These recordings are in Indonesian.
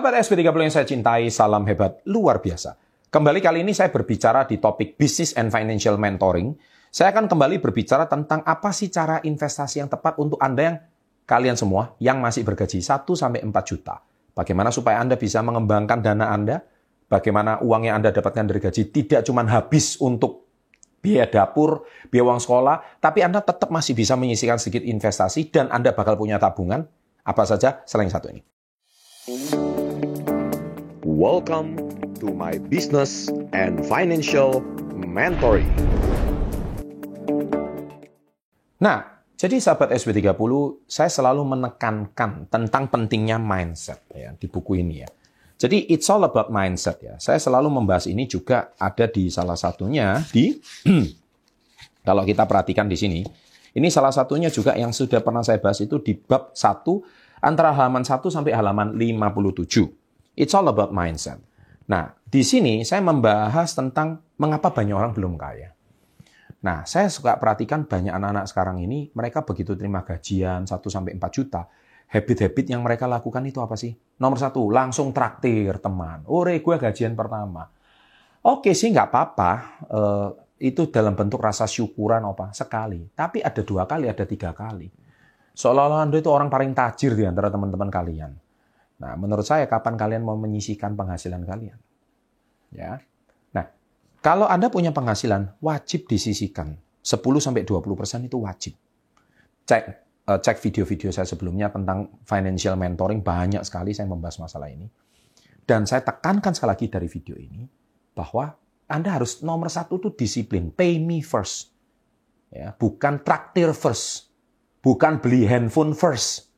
Sahabat SP30 yang saya cintai, salam hebat luar biasa. Kembali kali ini saya berbicara di topik Business and Financial Mentoring. Saya akan kembali berbicara tentang apa sih cara investasi yang tepat untuk Anda yang kalian semua yang masih bergaji 1 sampai 4 juta. Bagaimana supaya Anda bisa mengembangkan dana Anda? Bagaimana uang yang Anda dapatkan dari gaji tidak cuma habis untuk biaya dapur, biaya uang sekolah, tapi Anda tetap masih bisa menyisikan sedikit investasi dan Anda bakal punya tabungan apa saja selain satu ini. Welcome to my business and financial mentoring. Nah, jadi sahabat SB30, saya selalu menekankan tentang pentingnya mindset ya di buku ini ya. Jadi it's all about mindset ya. Saya selalu membahas ini juga ada di salah satunya di kalau kita perhatikan di sini. Ini salah satunya juga yang sudah pernah saya bahas itu di bab 1 antara halaman 1 sampai halaman 57. It's all about mindset. Nah, di sini saya membahas tentang mengapa banyak orang belum kaya. Nah, saya suka perhatikan banyak anak-anak sekarang ini, mereka begitu terima gajian 1 sampai 4 juta, habit-habit yang mereka lakukan itu apa sih? Nomor satu, langsung traktir teman. Ore, gue gajian pertama. Oke sih, nggak apa-apa. Uh, itu dalam bentuk rasa syukuran apa sekali. Tapi ada dua kali, ada tiga kali. Seolah-olah Anda itu orang paling tajir di antara teman-teman kalian. Nah, menurut saya kapan kalian mau menyisikan penghasilan kalian? Ya. Nah, kalau Anda punya penghasilan, wajib disisikan. 10 sampai 20% itu wajib. Cek uh, cek video-video saya sebelumnya tentang financial mentoring banyak sekali saya membahas masalah ini. Dan saya tekankan sekali lagi dari video ini bahwa Anda harus nomor satu itu disiplin, pay me first. Ya, bukan traktir first, bukan beli handphone first,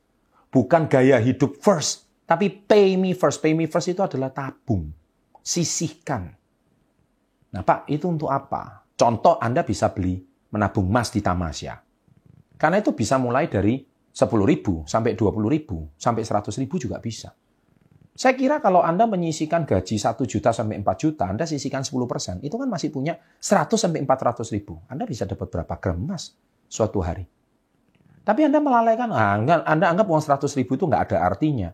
bukan gaya hidup first, tapi pay me first. Pay me first itu adalah tabung. Sisihkan. Nah Pak, itu untuk apa? Contoh Anda bisa beli menabung emas di Tamasya. Karena itu bisa mulai dari 10 ribu sampai 20 ribu sampai 100 ribu juga bisa. Saya kira kalau Anda menyisikan gaji 1 juta sampai 4 juta, Anda sisihkan 10 persen, itu kan masih punya 100 sampai 400 ribu. Anda bisa dapat berapa gram emas suatu hari. Tapi Anda melalaikan, ah, Anda anggap uang 100 ribu itu nggak ada artinya.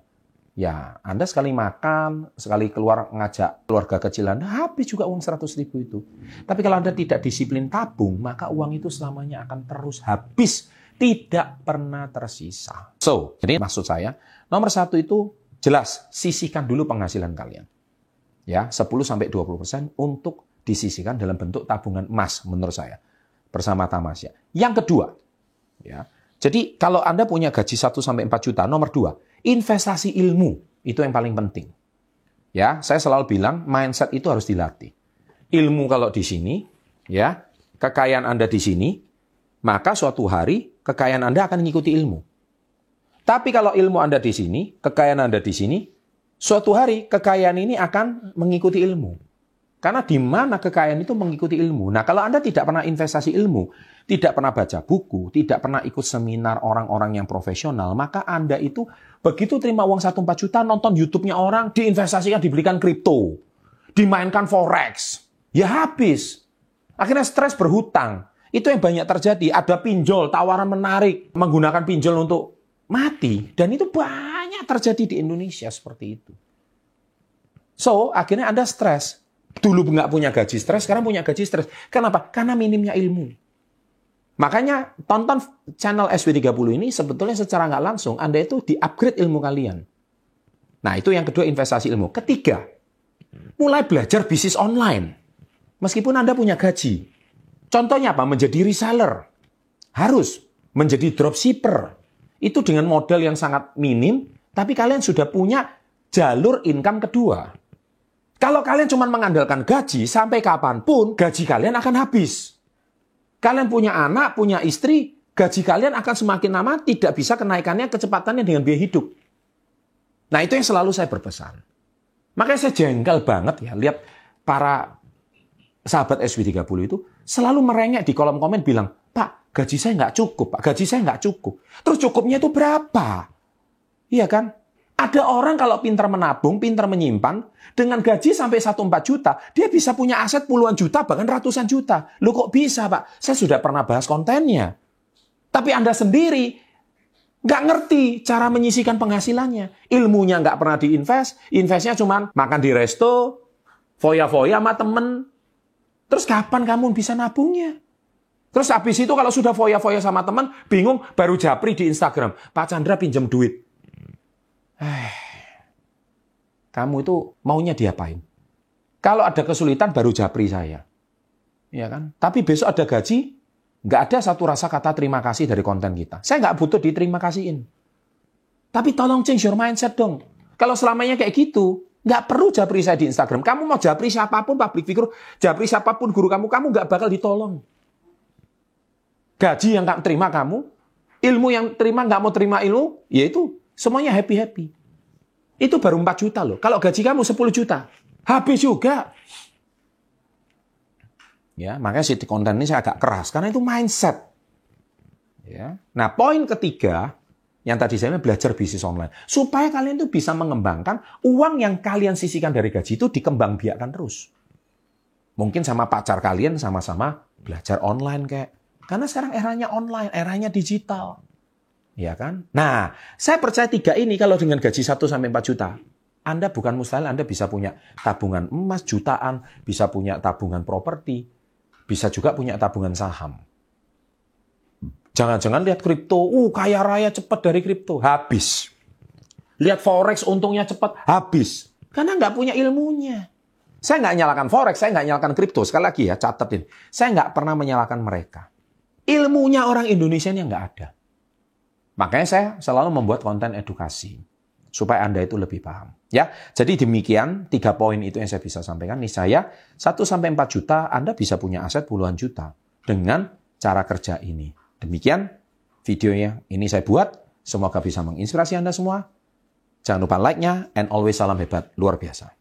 Ya, Anda sekali makan, sekali keluar ngajak keluarga kecil Anda, habis juga uang 100 ribu itu. Tapi kalau Anda tidak disiplin tabung, maka uang itu selamanya akan terus habis. Tidak pernah tersisa. So, jadi maksud saya, nomor satu itu jelas, sisihkan dulu penghasilan kalian. Ya, 10-20% untuk disisihkan dalam bentuk tabungan emas menurut saya. Bersama Tamasya. Yang kedua, ya, jadi kalau Anda punya gaji 1-4 juta, nomor dua, Investasi ilmu itu yang paling penting. Ya, saya selalu bilang mindset itu harus dilatih. Ilmu kalau di sini, ya, kekayaan Anda di sini, maka suatu hari kekayaan Anda akan mengikuti ilmu. Tapi kalau ilmu Anda di sini, kekayaan Anda di sini, suatu hari kekayaan ini akan mengikuti ilmu. Karena di mana kekayaan itu mengikuti ilmu. Nah, kalau Anda tidak pernah investasi ilmu, tidak pernah baca buku, tidak pernah ikut seminar orang-orang yang profesional, maka Anda itu begitu terima uang 1-4 juta, nonton YouTube-nya orang, diinvestasikan, dibelikan kripto, dimainkan forex, ya habis. Akhirnya stres berhutang. Itu yang banyak terjadi. Ada pinjol, tawaran menarik, menggunakan pinjol untuk mati. Dan itu banyak terjadi di Indonesia seperti itu. So, akhirnya Anda stres. Dulu nggak punya gaji stres, sekarang punya gaji stres. Kenapa? Karena minimnya ilmu. Makanya tonton channel SW30 ini sebetulnya secara nggak langsung Anda itu di-upgrade ilmu kalian. Nah itu yang kedua investasi ilmu. Ketiga, mulai belajar bisnis online. Meskipun Anda punya gaji. Contohnya apa? Menjadi reseller. Harus. Menjadi dropshipper. Itu dengan modal yang sangat minim, tapi kalian sudah punya jalur income kedua. Kalau kalian cuma mengandalkan gaji, sampai kapan pun gaji kalian akan habis. Kalian punya anak, punya istri, gaji kalian akan semakin lama tidak bisa kenaikannya kecepatannya dengan biaya hidup. Nah itu yang selalu saya berpesan. Makanya saya jengkel banget ya lihat para sahabat SW30 itu selalu merengek di kolom komen bilang, Pak, gaji saya nggak cukup, Pak, gaji saya nggak cukup. Terus cukupnya itu berapa? Iya kan? Ada orang kalau pintar menabung, pintar menyimpan, dengan gaji sampai 1-4 juta, dia bisa punya aset puluhan juta, bahkan ratusan juta. Lu kok bisa, Pak? Saya sudah pernah bahas kontennya. Tapi Anda sendiri, Nggak ngerti cara menyisikan penghasilannya. Ilmunya nggak pernah diinvest. Investnya cuma makan di resto, foya-foya sama temen. Terus kapan kamu bisa nabungnya? Terus habis itu kalau sudah foya-foya sama teman, bingung baru japri di Instagram. Pak Chandra pinjam duit. Kamu itu maunya diapain? Kalau ada kesulitan baru japri saya. Ya kan? Tapi besok ada gaji, nggak ada satu rasa kata terima kasih dari konten kita. Saya nggak butuh diterima kasihin. Tapi tolong change your mindset dong. Kalau selamanya kayak gitu, nggak perlu japri saya di Instagram. Kamu mau japri siapa pun public figure, japri siapa pun guru kamu, kamu nggak bakal ditolong gaji yang nggak terima kamu, ilmu yang terima nggak mau terima ilmu, yaitu semuanya happy-happy. Itu baru 4 juta loh. Kalau gaji kamu 10 juta, habis juga. Ya, makanya si konten ini saya agak keras karena itu mindset. Ya. Nah, poin ketiga yang tadi saya belajar bisnis online supaya kalian itu bisa mengembangkan uang yang kalian sisihkan dari gaji itu dikembangbiakkan terus. Mungkin sama pacar kalian sama-sama belajar online kayak karena sekarang eranya online, eranya digital. Ya kan? Nah, saya percaya tiga ini kalau dengan gaji 1 sampai 4 juta, Anda bukan mustahil Anda bisa punya tabungan emas jutaan, bisa punya tabungan properti, bisa juga punya tabungan saham. Jangan-jangan lihat kripto, uh kaya raya cepat dari kripto, habis. Lihat forex untungnya cepat, habis. Karena nggak punya ilmunya. Saya nggak nyalakan forex, saya nggak nyalakan kripto. Sekali lagi ya, catetin. Saya nggak pernah menyalahkan mereka. Ilmunya orang Indonesia ini nggak ada. Makanya saya selalu membuat konten edukasi supaya Anda itu lebih paham. Ya, jadi demikian tiga poin itu yang saya bisa sampaikan. Nih saya 1 sampai 4 juta Anda bisa punya aset puluhan juta dengan cara kerja ini. Demikian videonya ini saya buat. Semoga bisa menginspirasi Anda semua. Jangan lupa like-nya and always salam hebat luar biasa.